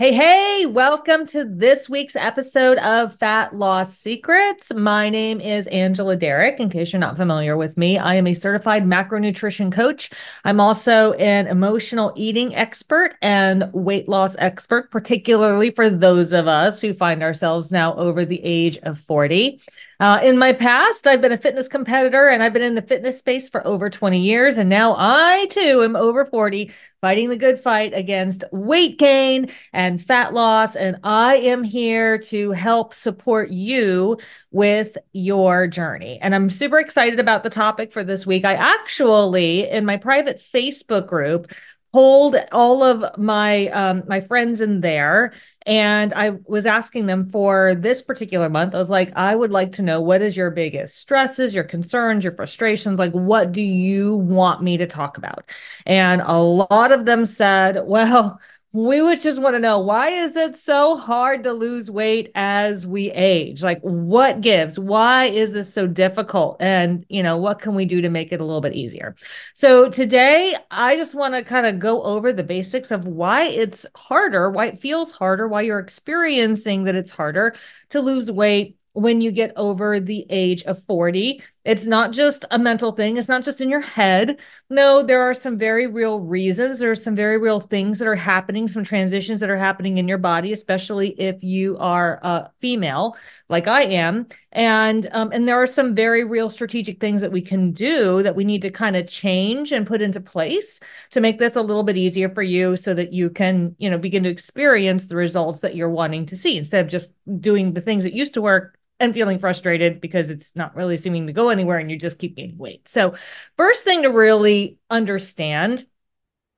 Hey, hey, welcome to this week's episode of Fat Loss Secrets. My name is Angela Derrick. In case you're not familiar with me, I am a certified macronutrition coach. I'm also an emotional eating expert and weight loss expert, particularly for those of us who find ourselves now over the age of 40. Uh, in my past, I've been a fitness competitor and I've been in the fitness space for over 20 years. And now I too am over 40, fighting the good fight against weight gain and fat loss. And I am here to help support you with your journey. And I'm super excited about the topic for this week. I actually, in my private Facebook group, hold all of my um, my friends in there and i was asking them for this particular month i was like i would like to know what is your biggest stresses your concerns your frustrations? Like what do you want me to talk about? And a lot of them said well we would just want to know why is it so hard to lose weight as we age? Like what gives? Why is this so difficult? And you know what can we do to make it a little bit easier? So today i just want to kind of go over the basics of why it's harder why it feels harder why you're experiencing that it's harder to lose weight when you get over the age of 40. It's not just a mental thing, it's not just in your head. No, there are some very real reasons. There are some very real things that are happening, some transitions that are happening in your body, especially if you are a female like I am. And um, and there are some very real strategic things that we can do that we need to kind of change and put into place to make this a little bit easier for you so that you can, you know, begin to experience the results that you're wanting to see instead of just doing the things that used to work and feeling frustrated because it's not really seeming to go anywhere and you just keep gaining weight. So, first thing to really understand,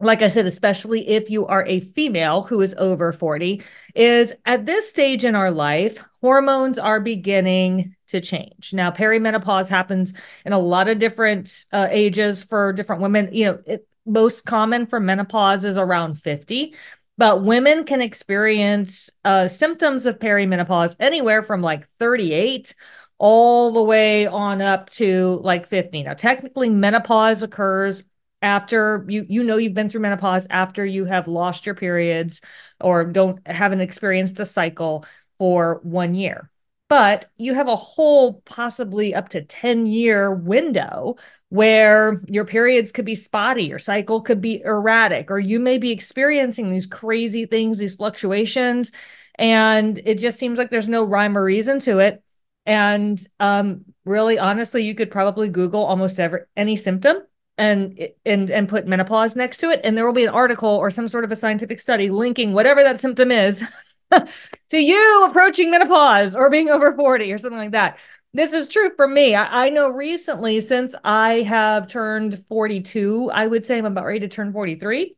like I said, especially if you are a female who is over 40, is at this stage in our life, hormones are beginning to change. Now, perimenopause happens in a lot of different uh, ages for different women. You know, it, most common for menopause is around 50 but women can experience uh, symptoms of perimenopause anywhere from like 38 all the way on up to like 50. Now, technically, menopause occurs after you you know you've been through menopause after you have lost your periods or don't haven't experienced a cycle for one year but you have a whole possibly up to 10 year window where your periods could be spotty, your cycle could be erratic, or you may be experiencing these crazy things, these fluctuations, and it just seems like there's no rhyme or reason to it. And um, really, honestly, you could probably Google almost every any symptom and and and put menopause next to it, and there will be an article or some sort of a scientific study linking whatever that symptom is to you approaching menopause or being over 40 or something like that. This is true for me. I, I, know recently, since I have turned 42, I would say I'm about ready to turn 43.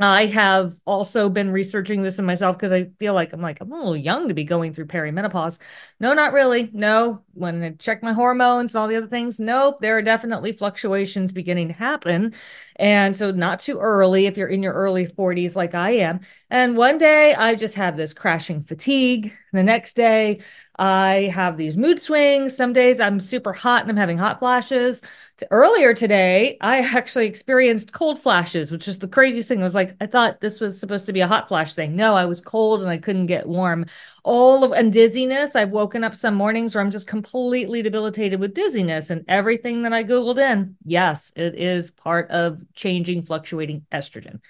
I have also been researching this in myself because I feel like I'm like I'm a little young to be going through perimenopause. No, not really. No, when I check my hormones and all the other things, nope, there are definitely fluctuations beginning to happen. And so not too early if you're in your early 40s like I am. And one day I just have this crashing fatigue. The next day I have these mood swings. Some days I'm super hot and I'm having hot flashes earlier today, I actually experienced cold flashes, which is the craziest thing. I was like, I thought this was supposed to be a hot flash thing. No, I was cold and I couldn't get warm. All of and dizziness. I've woken up some mornings where I'm just completely debilitated with dizziness and everything that I Googled in. Yes, it is part of changing, fluctuating estrogen.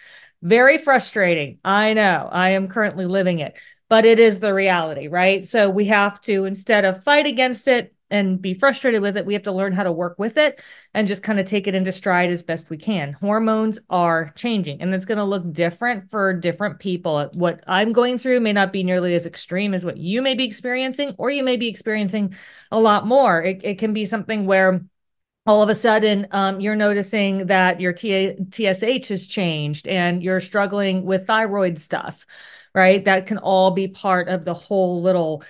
Very frustrating. I know. I am currently living it, but it is the reality, right? So we have to, instead of fight against it, and be frustrated with it. We have to learn how to work with it and just kind of take it into stride as best we can. Hormones are changing and it's going to look different for different people. What I'm going through may not be nearly as extreme as what you may be experiencing, or you may be experiencing a lot more. It, it can be something where all of a sudden um, you're noticing that your TSH has changed and you're struggling with thyroid stuff, right? That can all be part of the whole little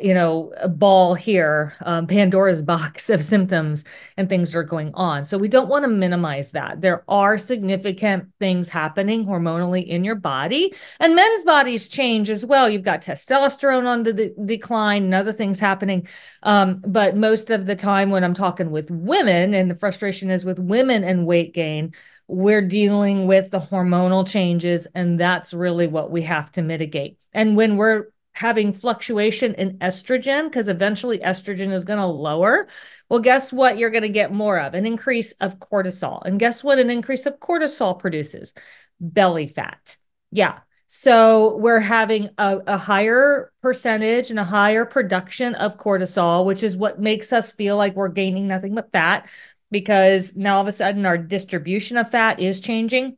you know, ball here, um, Pandora's box of symptoms and things are going on. So we don't want to minimize that. There are significant things happening hormonally in your body, and men's bodies change as well. You've got testosterone on the decline and other things happening. Um, but most of the time, when I'm talking with women, and the frustration is with women and weight gain, we're dealing with the hormonal changes, and that's really what we have to mitigate. And when we're having fluctuation in estrogen, because eventually estrogen is going to lower, well, guess what? You're going to get more of an increase of cortisol. And guess what? An increase of cortisol produces belly fat. Yeah. So we're having a, a, higher percentage and a higher production of cortisol, which is what makes us feel like we're gaining nothing but fat because now all of a sudden our distribution of fat is changing.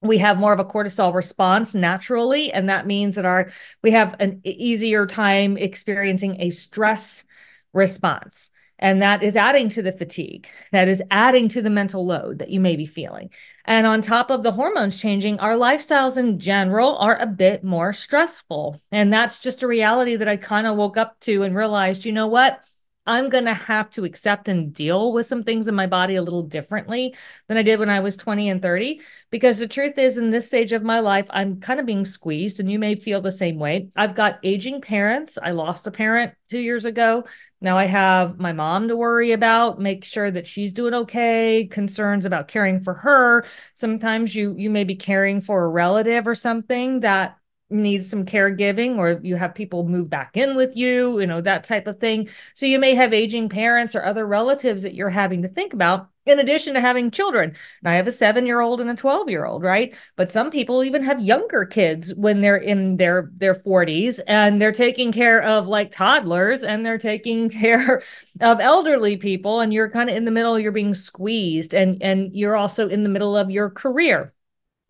We have more of a cortisol response naturally, and that means that our we have an easier time experiencing a stress response. And that is adding to the fatigue, that is adding to the mental load that you may be feeling. And on top of the hormones changing, our lifestyles in general are a bit more stressful. And that's just a reality that I kind of woke up to and realized, you know what? I'm going to have to accept and deal with some things in my body a little differently than I did when I was 20 and 30. Because the truth is, in this stage of my life, I'm kind of being squeezed, and you may feel the same way. I've got aging parents. I lost a parent two years ago. Now I have my mom to worry about, make sure that she's doing okay, concerns about caring for her. Sometimes you you may be caring for a relative or something that needs some caregiving or you have people move back in with you, you know, that type of thing. So you may have aging parents or other relatives that you're having to think about in addition to having children. And I have a 7-year-old and a 12-year-old, right? But some people even have younger kids when they're in their their 40s and they're taking care of like toddlers and they're taking care of elderly people and you're kind of in the middle you're being squeezed and and you're also in the middle of your career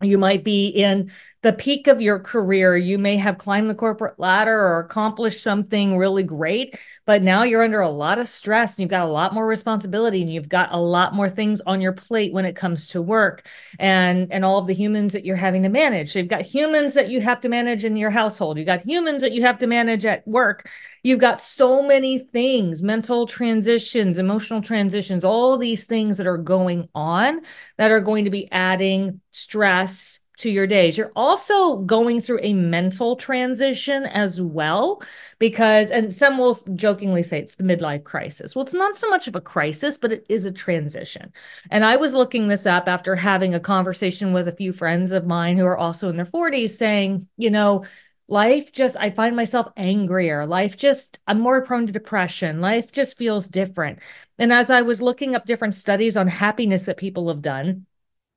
you might be in the peak of your career. You may have climbed the corporate ladder or accomplished something really great, but now you're under a lot of stress and you've got a lot more responsibility and you've got a lot more things on your plate when it comes to work and and all of the humans that you're having to manage. So you've got humans that you have to manage in your household. You've got humans that you have to manage at work. You've got so many things, mental transitions, emotional transitions, all these things that are going on that are going to be adding stress to your days. You're also going through a mental transition as well, because, and some will jokingly say it's the midlife crisis. Well, it's not so much of a crisis, but it is a transition. And I was looking this up after having a conversation with a few friends of mine who are also in their 40s saying, you know, life just i find myself angrier life just i'm more prone to depression life just feels different and as i was looking up different studies on happiness that people have done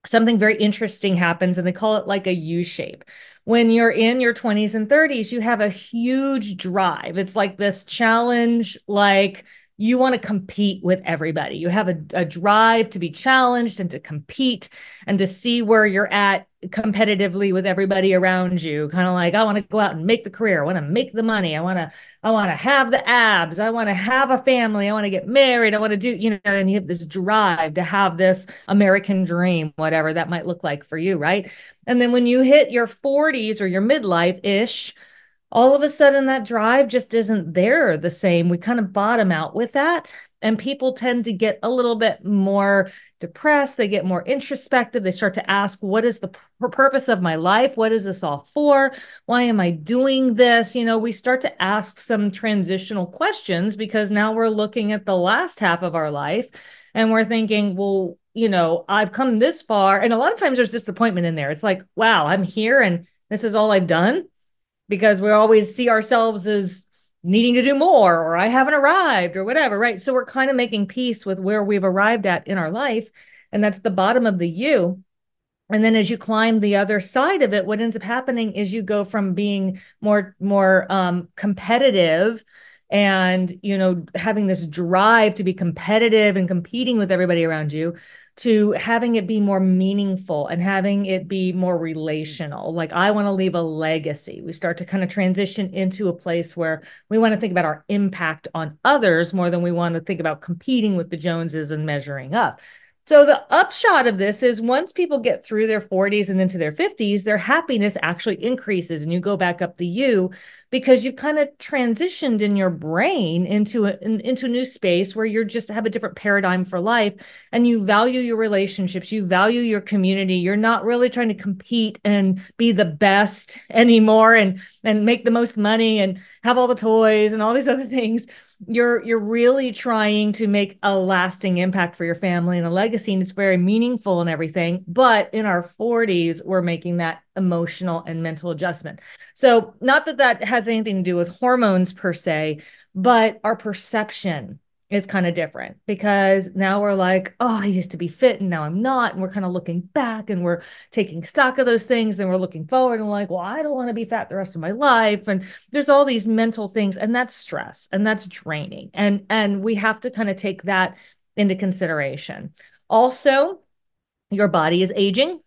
something very interesting happens and they call it like a U shape. When you're in your 20s and 30s, you have a huge drive. It's like this challenge, like you want to compete with everybody. You have a, a drive to be challenged and to compete and to see where you're at competitively with everybody around you kind of like i want to go out and make the career. I want to make the money. I want to i want to have the abs. I want to have a family. I want to get married. I want to do you know and you have this drive to have this american dream whatever that might look like for you right? And then when you hit your 40s or your midlife ish all of a sudden that drive just isn't there the same. We kind of bottom out with that and people tend to get a little bit more depressed they get more introspective they start to ask what is the purpose of my life? What is this all for? Why am i doing this? You know we start to ask some transitional questions because now we're looking at the last half of our life and we're thinking well you know i've come this far. And a lot of times there's disappointment in there. It's like wow i'm here and this is all i've done? Because we always see ourselves as needing to do more or I haven't arrived or whatever, right? So we're kind of making peace with where we've arrived at in our life. And that's the bottom of the U. And then as you climb the other side of it, what ends up happening is you go from being more, more um, competitive and, you know, having this drive to be competitive and competing with everybody around you to having it be more meaningful and having it be more relational. Like, I want to leave a legacy. We start to kind of transition into a place where we want to think about our impact on others more than we want to think about competing with the Joneses and measuring up. So the upshot of this is once people get through their 40s and into their 50s, their happiness actually increases and you go back up the U because you've kind of transitioned in your brain into a, into a new space where you're just have a different paradigm for life and you value your relationships, you value your community. You're not really trying to compete and be the best anymore and and make the most money and have all the toys and all these other things you're you're really trying to make a lasting impact for your family and a legacy and it's very meaningful and everything but in our 40s we're making that emotional and mental adjustment. So not that that has anything to do with hormones per se but our perception is kind of different because now we're like, oh, I used to be fit and now I'm not. And we're kind of looking back and we're taking stock of those things. And we're looking forward and like, well, I don't want to be fat the rest of my life. And there's all these mental things, and that's stress and that's draining. And and we have to kind of take that into consideration. Also, your body is aging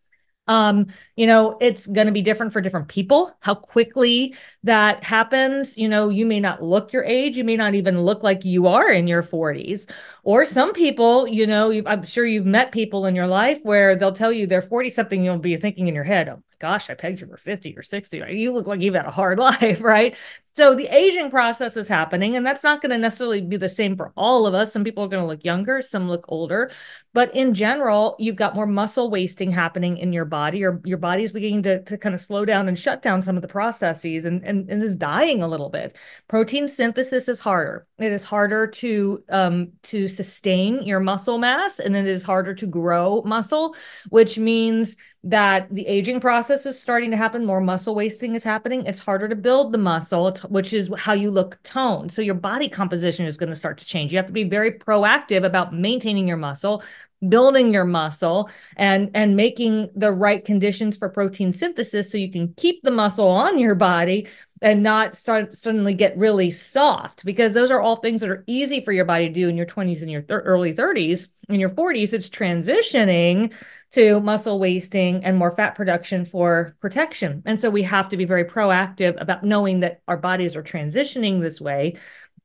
um, you know, it's going to be different for different people. How quickly that happens, you know, you may not look your age, you may not even look like you are in your 40s. Or some people, you know, I'm sure you've met people in your life where they'll tell you they're 40 something, you'll be thinking in your head, oh my gosh, I pegged you for 50 or 60. You look like you've had a hard life, right? So the aging process is happening, and that's not going to necessarily be the same for all of us. Some people are going to look younger, some look older. But in general, you've got more muscle wasting happening in your body, or your body is beginning to, to kind of slow down and shut down some of the processes and, and, and is dying a little bit. Protein synthesis is harder. It is harder to um, to sustain your muscle mass, and it is harder to grow muscle, which means that the aging process is starting to happen. More muscle wasting is happening. It's harder to build the muscle, which is how you look toned. So your body composition is going to start to change. You have to be very proactive about maintaining your muscle, building your muscle and and making the right conditions for protein synthesis so you can keep the muscle on your body and not start suddenly get really soft because those are all things that are easy for your body to do in your 20s and your th- early 30s in your 40s it's transitioning to muscle wasting and more fat production for protection. And so we have to be very proactive about knowing that our bodies are transitioning this way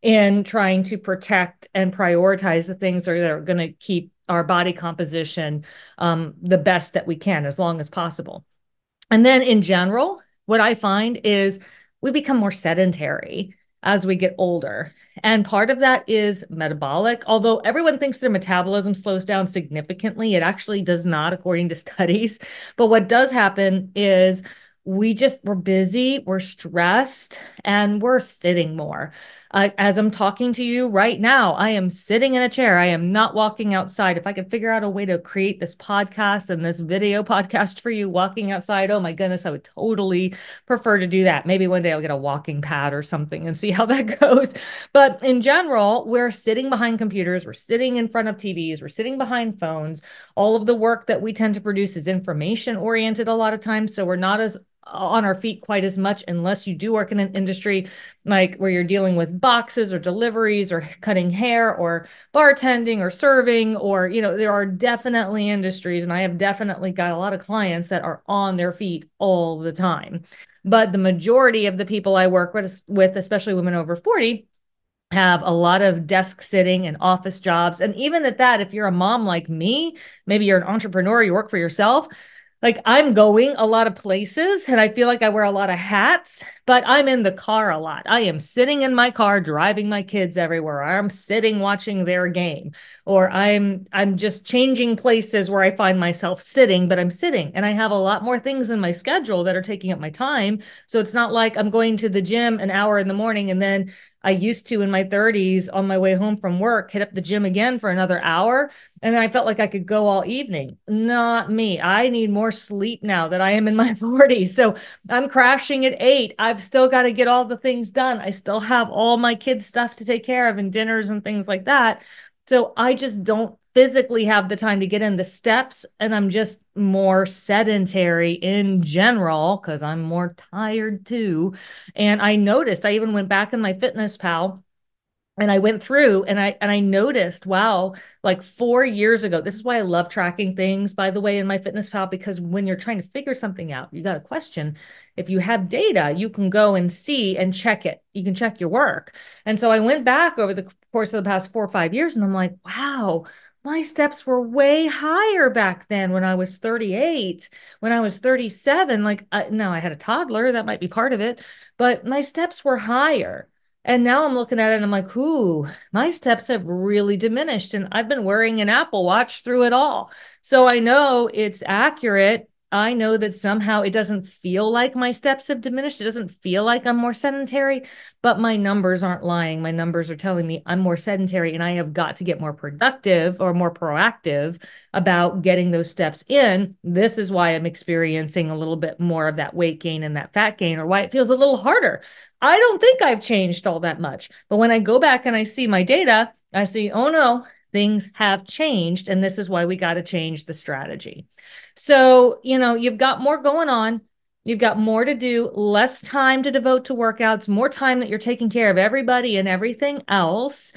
and trying to protect and prioritize the things that are going to keep our body composition um, the best that we can as long as possible. And then in general, what I find is we become more sedentary as we get older. And part of that is metabolic. Although everyone thinks their metabolism slows down significantly, it actually does not, according to studies. But what does happen is we just, we're busy, we're stressed, and we're sitting more. Uh, as I'm talking to you right now, I am sitting in a chair. I am not walking outside. If I could figure out a way to create this podcast and this video podcast for you walking outside, oh my goodness, I would totally prefer to do that. Maybe one day I'll get a walking pad or something and see how that goes. But in general, we're sitting behind computers, we're sitting in front of TVs, we're sitting behind phones. All of the work that we tend to produce is information oriented a lot of times. So we're not as on our feet quite as much unless you do work in an industry like where you're dealing with boxes or deliveries or cutting hair or bartending or serving or you know there are definitely industries and I have definitely got a lot of clients that are on their feet all the time. But the majority of the people I work with with especially women over 40 have a lot of desk sitting and office jobs. And even at that if you're a mom like me maybe you're an entrepreneur you work for yourself like I'm going a lot of places and I feel like I wear a lot of hats, but I'm in the car a lot. I am sitting in my car driving my kids everywhere. I'm sitting watching their game or I'm I'm just changing places where I find myself sitting, but I'm sitting and I have a lot more things in my schedule that are taking up my time. So it's not like I'm going to the gym an hour in the morning and then I used to in my 30s on my way home from work, hit up the gym again for another hour. And then I felt like I could go all evening. Not me. I need more sleep now that I am in my 40s. So I'm crashing at eight. I've still got to get all the things done. I still have all my kids' stuff to take care of and dinners and things like that. So I just don't physically have the time to get in the steps and I'm just more sedentary in general because I'm more tired too. And I noticed I even went back in MyFitnessPal and I went through and I and I noticed, wow, like four years ago. This is why I love tracking things, by the way, in MyFitnessPal, because when you're trying to figure something out, you got a question. If you have data, you can go and see and check it. You can check your work. And so I went back over the course of the past four or five years and I'm like, wow, my steps were way higher back then when I was 38, when I was 37. Like, I, now I had a toddler, that might be part of it, but my steps were higher. And now I'm looking at it and I'm like, ooh, my steps have really diminished. And I've been wearing an Apple Watch through it all. So I know it's accurate I know that somehow it doesn't feel like my steps have diminished. It doesn't feel like I'm more sedentary, but my numbers aren't lying. My numbers are telling me I'm more sedentary and I have got to get more productive or more proactive about getting those steps in. This is why I'm experiencing a little bit more of that weight gain and that fat gain, or why it feels a little harder. I don't think I've changed all that much. But when I go back and I see my data, I see, oh no, things have changed. And this is why we got to change the strategy. So, you know, you've got more going on. You've got more to do, less time to devote to workouts, more time that you're taking care of everybody and everything else.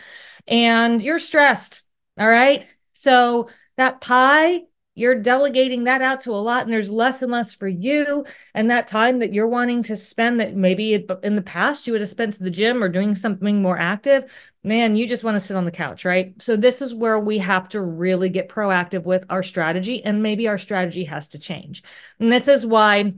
And you're stressed. All right. So, that pie you're delegating that out to a lot and there's less and less for you and that time that you're wanting to spend that maybe in the past you would have spent to the gym or doing something more active man you just want to sit on the couch right? So this is where we have to really get proactive with our strategy and maybe our strategy has to change. And this is why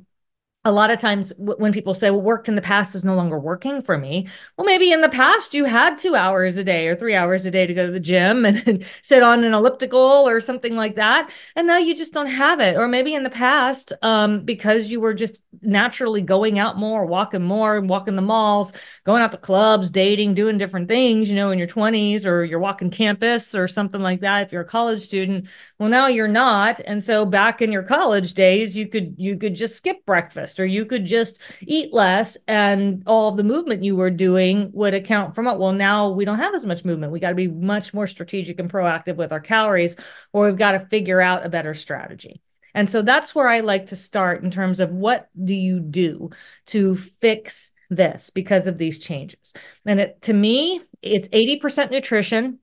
a lot of times when people say well worked in the past is no longer working for me. Well maybe in the past you had two hours a day or three hours a day to go to the gym and sit on an elliptical or something like that and now you just don't have it. Or maybe in the past um, because you were just naturally going out more walking more walking the malls going out to clubs dating doing different things you know in your 20s or you're walking campus or something like that if you're a college student. Well now you're not and so back in your college days you could you could just skip breakfast or you could just eat less and all of the movement you were doing would account for what well now we don't have as much movement. We got to be much more strategic and proactive with our calories or we've got to figure out a better strategy. And so that's where i like to start in terms of what do you do to fix this because of these changes. And it to me it's 80% nutrition.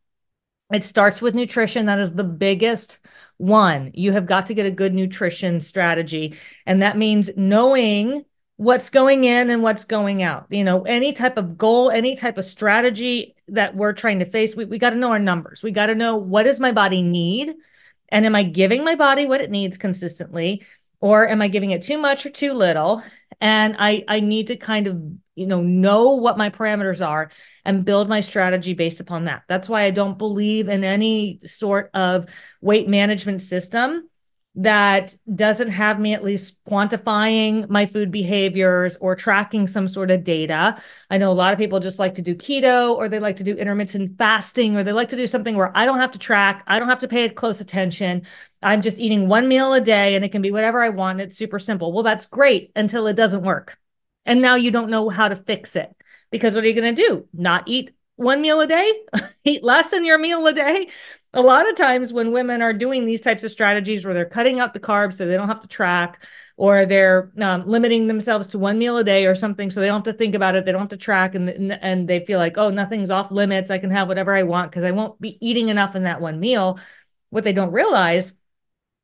It starts with nutrition. That is the biggest one. You have got to get a good nutrition strategy. And that means knowing what's going in and what's going out. You know, any type of goal, any type of strategy that we're trying to face, we, we got to know our numbers. We got to know what does my body need? And am I giving my body what it needs consistently? Or am I giving it too much or too little? And I, I need to kind of you know know what my parameters are and build my strategy based upon that that's why i don't believe in any sort of weight management system that doesn't have me at least quantifying my food behaviors or tracking some sort of data. I know a lot of people just like to do keto or they like to do intermittent fasting or they like to do something where I don't have to track, I don't have to pay close attention. I'm just eating one meal a day and it can be whatever I want. It's super simple. Well, that's great until it doesn't work. And now you don't know how to fix it because what are you going to do? Not eat one meal a day? eat less than your meal a day? A lot of times when women are doing these types of strategies where they're cutting out the carbs so they don't have to track or they're um, limiting themselves to one meal a day or something so they don't have to think about it they don't have to track and, and they feel like oh nothing's off limits i can have whatever i want because i won't be eating enough in that one meal what they don't realize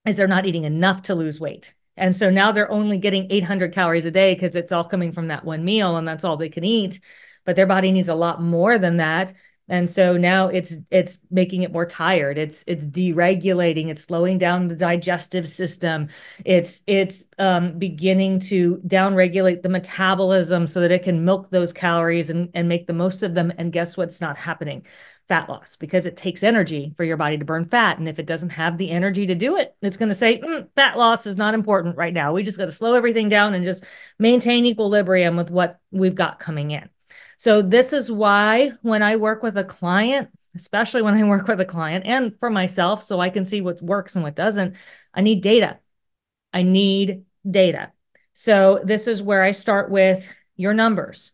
is they're not eating enough to lose weight and so now they're only getting 800 calories a day because it's all coming from that one meal and that's all they can eat. But their body needs a lot more than that. And so now it's it's making it more tired. It's it's deregulating. It's slowing down the digestive system. It's it's um, beginning to downregulate the metabolism so that it can milk those calories and and make the most of them. And guess what's not happening? Fat loss because it takes energy for your body to burn fat. And if it doesn't have the energy to do it, it's going to say mm, fat loss is not important right now. We just got to slow everything down and just maintain equilibrium with what we've got coming in. So, this is why when I work with a client, especially when I work with a client and for myself, so I can see what works and what doesn't, I need data. I need data. So, this is where I start with your numbers.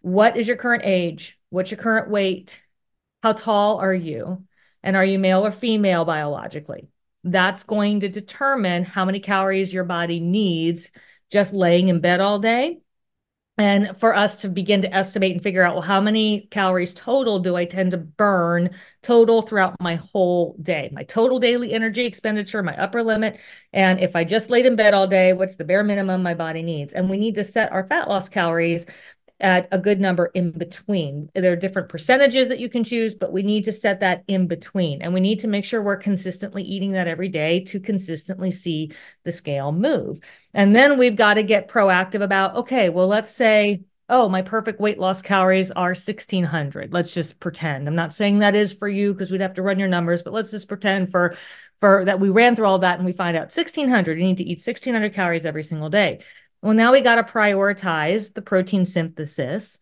What is your current age? What's your current weight? How tall are you? And are you male or female biologically? That's going to determine how many calories your body needs just laying in bed all day. And for us to begin to estimate and figure out, well, how many calories total do I tend to burn total throughout my whole day? My total daily energy expenditure, my upper limit. And if I just laid in bed all day, what's the bare minimum my body needs? And we need to set our fat loss calories at a good number in between. There are different percentages that you can choose, but we need to set that in between. And we need to make sure we're consistently eating that every day to consistently see the scale move. And then we've got to get proactive about okay, well, let's say, oh, my perfect weight loss calories are 1600. Let's just pretend. I'm not saying that is for you because we'd have to run your numbers, but let's just pretend for for that we ran through all that and we find out 1600 you need to eat 1600 calories every single day well now we got to prioritize the protein synthesis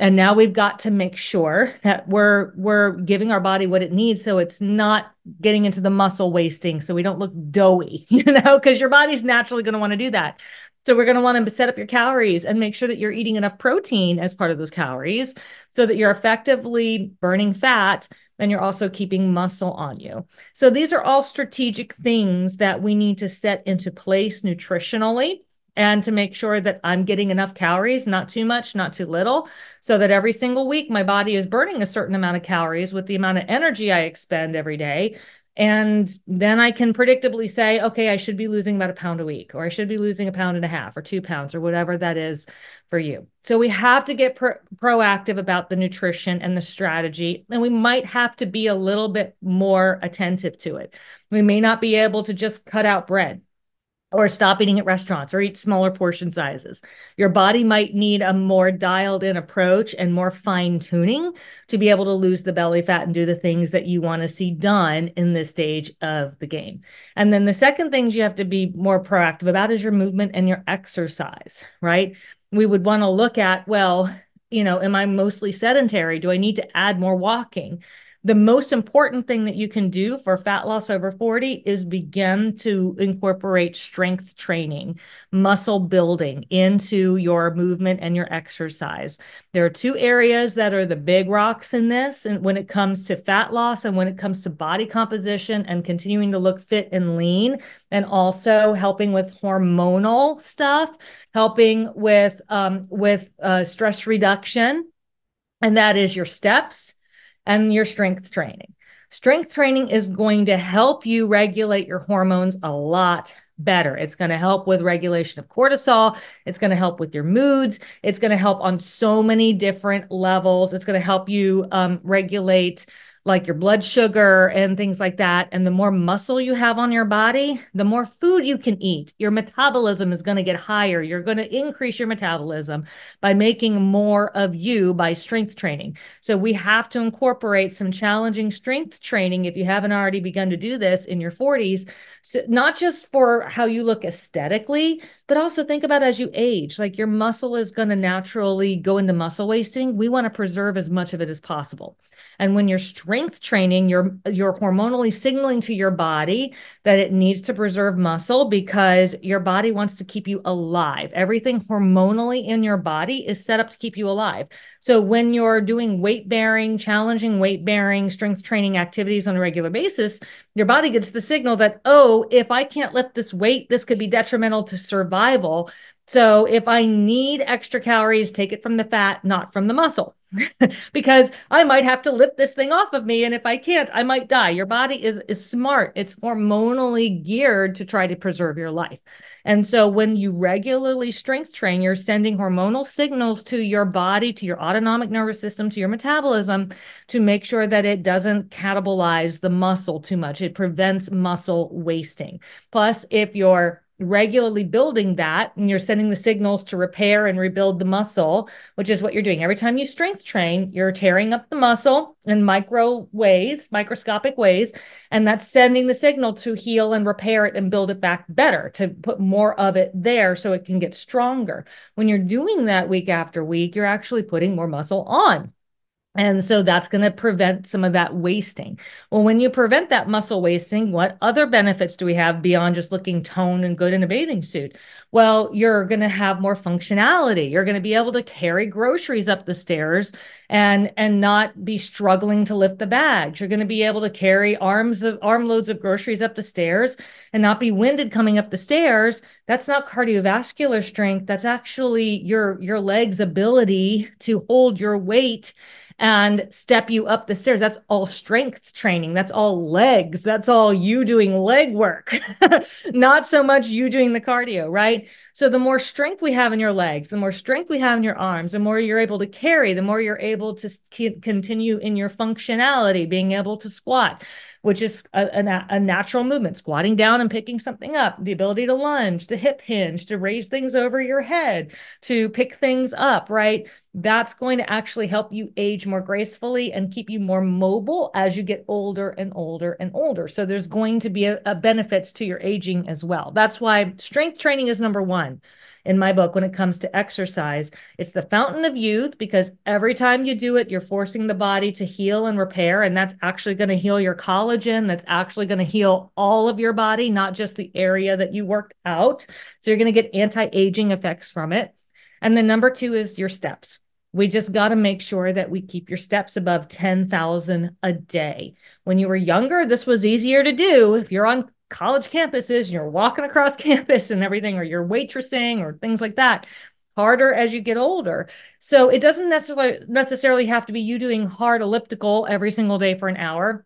and now we've got to make sure that we're we're giving our body what it needs so it's not getting into the muscle wasting so we don't look doughy you know because your body's naturally going to want to do that so we're going to want to set up your calories and make sure that you're eating enough protein as part of those calories so that you're effectively burning fat and you're also keeping muscle on you. So these are all strategic things that we need to set into place nutritionally and to make sure that I'm getting enough calories, not too much, not too little, so that every single week my body is burning a certain amount of calories with the amount of energy I expend every day and then I can predictably say, okay, I should be losing about a pound a week, or I should be losing a pound and a half, or two pounds, or whatever that is for you. So we have to get pro- proactive about the nutrition and the strategy. And we might have to be a little bit more attentive to it. We may not be able to just cut out bread or stop eating at restaurants or eat smaller portion sizes. Your body might need a more dialed in approach and more fine tuning to be able to lose the belly fat and do the things that you want to see done in this stage of the game. And then the second things you have to be more proactive about is your movement and your exercise, right? We would want to look at, well, you know, am I mostly sedentary? Do I need to add more walking? The most important thing that you can do for fat loss over 40 is begin to incorporate strength training, muscle building into your movement and your exercise. There are two areas that are the big rocks in this and when it comes to fat loss and when it comes to body composition and continuing to look fit and lean and also helping with hormonal stuff, helping with um, with uh, stress reduction and that is your steps and your strength training. Strength training is going to help you regulate your hormones a lot better. It's going to help with regulation of cortisol. It's going to help with your moods. It's going to help on so many different levels. It's going to help you um, regulate like your blood sugar and things like that. And the more muscle you have on your body, the more food you can eat. Your metabolism is going to get higher. You're going to increase your metabolism by making more of you by strength training. So we have to incorporate some challenging strength training if you haven't already begun to do this in your 40s so not just for how you look aesthetically, but also think about as you age. Like your muscle is going to naturally go into muscle wasting. We want to preserve as much of it as possible. And when you're strength training, you're you're hormonally signaling to your body that it needs to preserve muscle because your body wants to keep you alive. Everything hormonally in your body is set up to keep you alive. So when you're doing weight bearing, challenging weight bearing, strength training activities on a regular basis, your body gets the signal that, oh, if I can't lift this weight, this could be detrimental to survival. So if I need extra calories, take it from the fat, not from the muscle. because I might have to lift this thing off of me. And if I can't, I might die. Your body is, is smart. It's hormonally geared to try to preserve your life. And so when you regularly strength train, you're sending hormonal signals to your body, to your autonomic nervous system, to your metabolism to make sure that it doesn't catabolize the muscle too much. It prevents muscle wasting. Plus, if you're regularly building that and you're sending the signals to repair and rebuild the muscle, which is what you're doing. Every time you strength train, you're tearing up the muscle in micro ways, microscopic ways, and that's sending the signal to heal and repair it and build it back better, to put more of it there so it can get stronger. When you're doing that week after week, you're actually putting more muscle on. And so that's going to prevent some of that wasting. Well, when you prevent that muscle wasting, what other benefits do we have beyond just looking toned and good in a bathing suit? Well, you're going to have more functionality. You're going to be able to carry groceries up the stairs and and not be struggling to lift the bags. You're going to be able to carry arms of armloads of groceries up the stairs and not be winded coming up the stairs. That's not cardiovascular strength. That's actually your your legs' ability to hold your weight and step you up the stairs. That's all strength training. That's all legs. That's all you doing leg work, not so much you doing the cardio, right? So the more strength we have in your legs, the more strength we have in your arms, the more you're able to carry, the more you're able to continue in your functionality, being able to squat, which is a, a, a, natural movement, squatting down and picking something up, the ability to lunge, to hip hinge, to raise things over your head, to pick things up, right? That's going to actually help you age more gracefully and keep you more mobile as you get older and older and older. So there's going to be a, a benefits to your aging as well. That's why strength training is number one in my book when it comes to exercise. It's the fountain of youth because every time you do it, you're forcing the body to heal and repair. And that's actually going to heal your collagen. That's actually going to heal all of your body, not just the area that you worked out. So you're going to get anti aging effects from it. And then number two is your steps. We just got to make sure that we keep your steps above 10,000 a day. When you were younger, this was easier to do. If you're on college campuses and you're walking across campus and everything, or you're waitressing or things like that. Harder as you get older. So it doesn't necessarily necessarily have to be you doing hard elliptical every single day for an hour.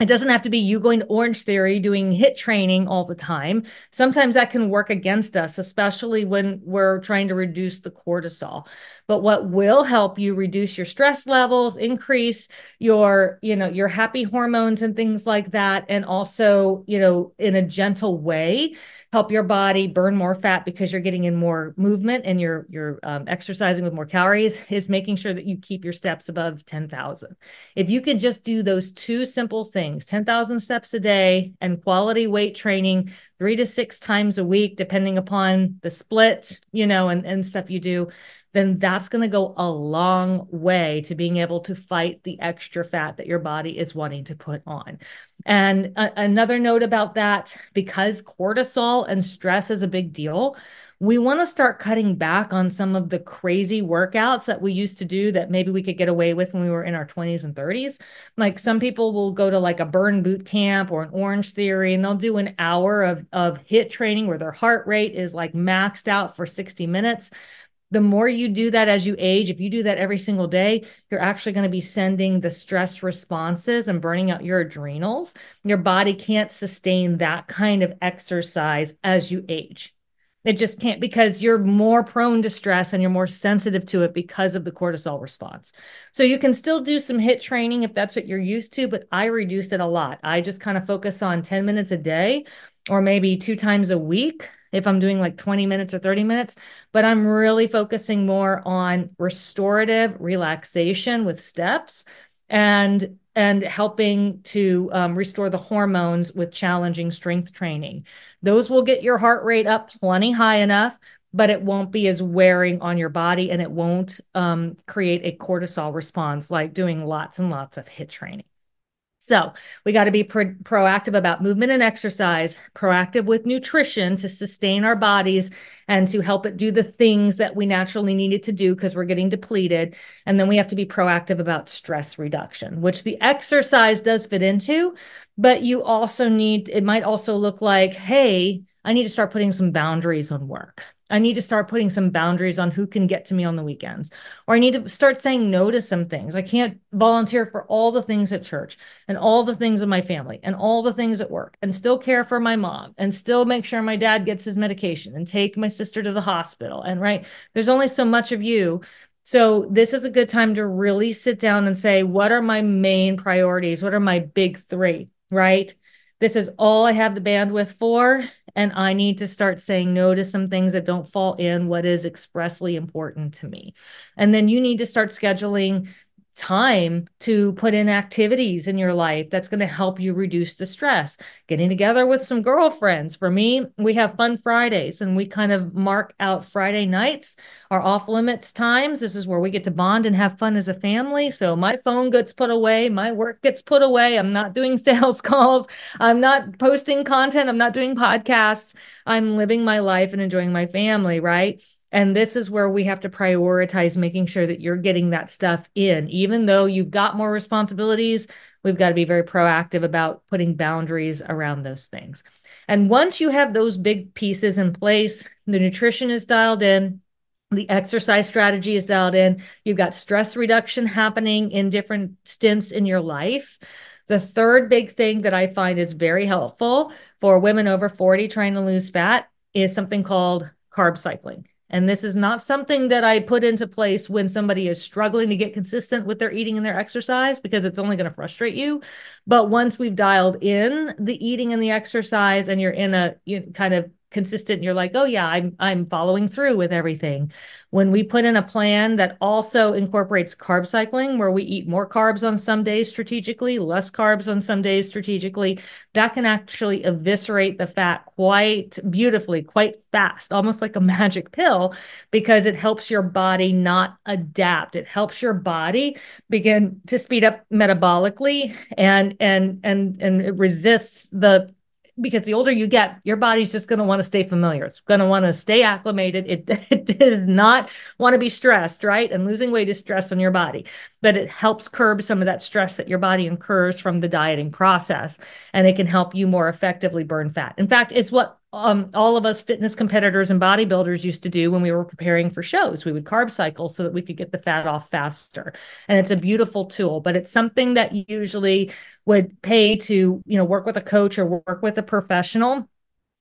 It doesn't have to be you going to Orangetheory doing HIIT training all the time. Sometimes that can work against us, especially when we're trying to reduce the cortisol. But what will help you reduce your stress levels, increase your, you know, your happy hormones and things like that, and also, you know, in a gentle way, help your body burn more fat because you're getting in more movement and you're you're um, exercising with more calories is making sure that you keep your steps above 10,000. If you could just do those two simple things, 10,000 steps a day and quality weight training 3 to 6 times a week depending upon the split, you know, and and stuff you do, then that's going to go a long way to being able to fight the extra fat that your body is wanting to put on. And a- another note about that because cortisol and stress is a big deal, we want to start cutting back on some of the crazy workouts that we used to do that maybe we could get away with when we were in our 20s and 30s. Like some people will go to like a burn boot camp or an Orangetheory and they'll do an hour of, of HIIT training where their heart rate is like maxed out for 60 minutes the more you do that as you age, if you do that every single day, you're actually going to be sending the stress responses and burning out your adrenals. Your body can't sustain that kind of exercise as you age. It just can't because you're more prone to stress and you're more sensitive to it because of the cortisol response. So you can still do some HIIT training if that's what you're used to, but I reduce it a lot. I just kind of focus on 10 minutes a day or maybe two times a week if I'm doing like 20 minutes or 30 minutes, but I'm really focusing more on restorative relaxation with steps and and helping to um, restore the hormones with challenging strength training. Those will get your heart rate up plenty high enough, but it won't be as wearing on your body and it won't um, create a cortisol response like doing lots and lots of HIIT training. So we got to be pro- proactive about movement and exercise, proactive with nutrition to sustain our bodies and to help it do the things that we naturally need it to do because we're getting depleted. And then we have to be proactive about stress reduction, which the exercise does fit into. But you also need, it might also look like, hey, I need to start putting some boundaries on work. I need to start putting some boundaries on who can get to me on the weekends. Or I need to start saying no to some things. I can't volunteer for all the things at church and all the things with my family and all the things at work and still care for my mom and still make sure my dad gets his medication and take my sister to the hospital. And right, there's only so much of you. So this is a good time to really sit down and say, what are my main priorities? What are my big three? Right? This is all I have the bandwidth for and I need to start saying no to some things that don't fall in what is expressly important to me. And then you need to start scheduling time to put in activities in your life that's going to help you reduce the stress. Getting together with some girlfriends. For me, we have fun Fridays and we kind of mark out Friday nights, our off limits times. This is where we get to bond and have fun as a family. So my phone gets put away, my work gets put away. I'm not doing sales calls, I'm not posting content, I'm not doing podcasts. I'm living my life and enjoying my family, right? And this is where we have to prioritize making sure that you're getting that stuff in. Even though you've got more responsibilities, we've got to be very proactive about putting boundaries around those things. And once you have those big pieces in place, the nutrition is dialed in, the exercise strategy is dialed in, you've got stress reduction happening in different stints in your life. The third big thing that I find is very helpful for women over 40 trying to lose fat is something called carb cycling. And this is not something that I put into place when somebody is struggling to get consistent with their eating and their exercise because it's only going to frustrate you. But once we've dialed in the eating and the exercise and you're in a you know, kind of consistent you're like oh yeah i'm i'm following through with everything. When we put in a plan that also incorporates carb cycling where we eat more carbs on some days strategically less carbs on some days strategically that can actually eviscerate the fat quite beautifully quite fast almost like a magic pill because it helps your body not adapt. It helps your body begin to speed up metabolically and and and and it resists the because the older you get, your body's just going to want to stay familiar. It's going to want to stay acclimated. It, it does not want to be stressed, right? And losing weight is stress on your body, but it helps curb some of that stress that your body incurs from the dieting process. And it can help you more effectively burn fat. In fact, it's what um, all of us fitness competitors and bodybuilders used to do when we were preparing for shows. We would carb cycle so that we could get the fat off faster. And it's a beautiful tool, but it's something that usually would pay to, you know, work with a coach or work with a professional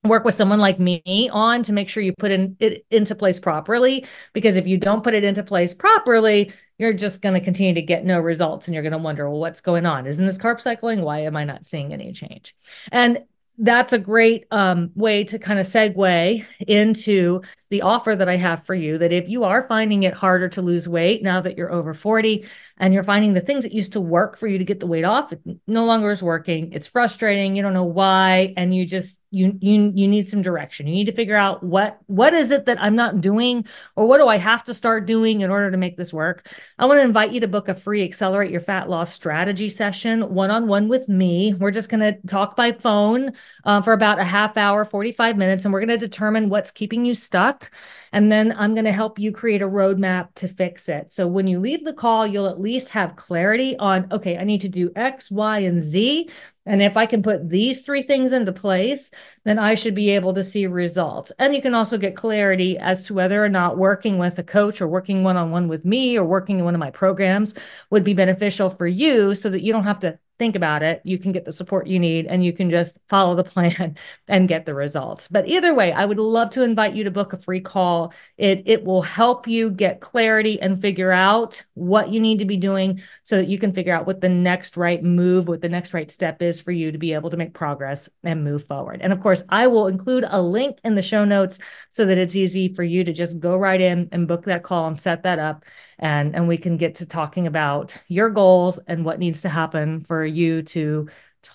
work with someone like me on to make sure you put in, it into place properly because if you don't put it into place properly you're just going to continue to get no results and you're going to wonder well what's going on isn't this carb cycling why am i not seeing any change and that's a great um, way to kind of segue into the offer that I have for you that if you are finding it harder to lose weight now that you're over 40 and you're finding the things that used to work for you to get the weight off, it no longer is working. It's frustrating. You don't know why. And you just, you, you, you need some direction. You need to figure out what, what is it that I'm not doing or what do I have to start doing in order to make this work? I want to invite you to book a free accelerate your fat loss strategy session one-on-one with me. We're just going to talk by phone uh, for about a half hour, 45 minutes, and we're going to determine what's keeping you stuck and then I'm going to help you create a roadmap to fix it. So when you leave the call, you'll at least have clarity on, okay, I need to do X, Y, and Z. And if I can put these three things into place, then I should be able to see results. And you can also get clarity as to whether or not working with a coach or working one on one with me or working in one of my programs would be beneficial for you so that you don't have to think about it, you can get the support you need and you can just follow the plan and get the results. But either way, I would love to invite you to book a free call. It it will help you get clarity and figure out what you need to be doing so that you can figure out what the next right move, what the next right step is for you to be able to make progress and move forward. And of course, I will include a link in the show notes so that it's easy for you to just go right in and book that call and set that up and and we can get to talking about your goals and what needs to happen for you to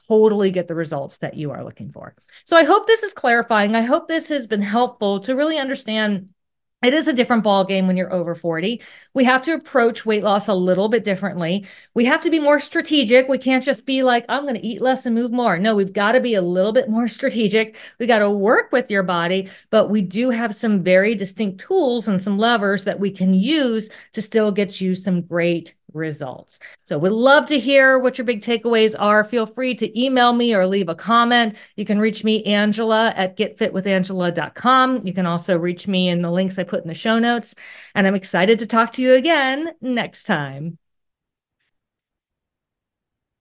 totally get the results that you are looking for. So I hope this is clarifying. I hope this has been helpful to really understand it is a different ball game when you're over 40 we have to approach weight loss a little bit differently. We have to be more strategic. We can't just be like i'm going to eat less and move more. No we've got to be a little bit more strategic. We got to work with your body but we do have some very distinct tools and some levers that we can use to still get you some great results. So we'd love to hear what your big takeaways are. Feel free to email me or leave a comment. You can reach me, Angela, at getfitwithangela.com. You can also reach me in the links I put in the show notes. And I'm excited to talk to you again next time.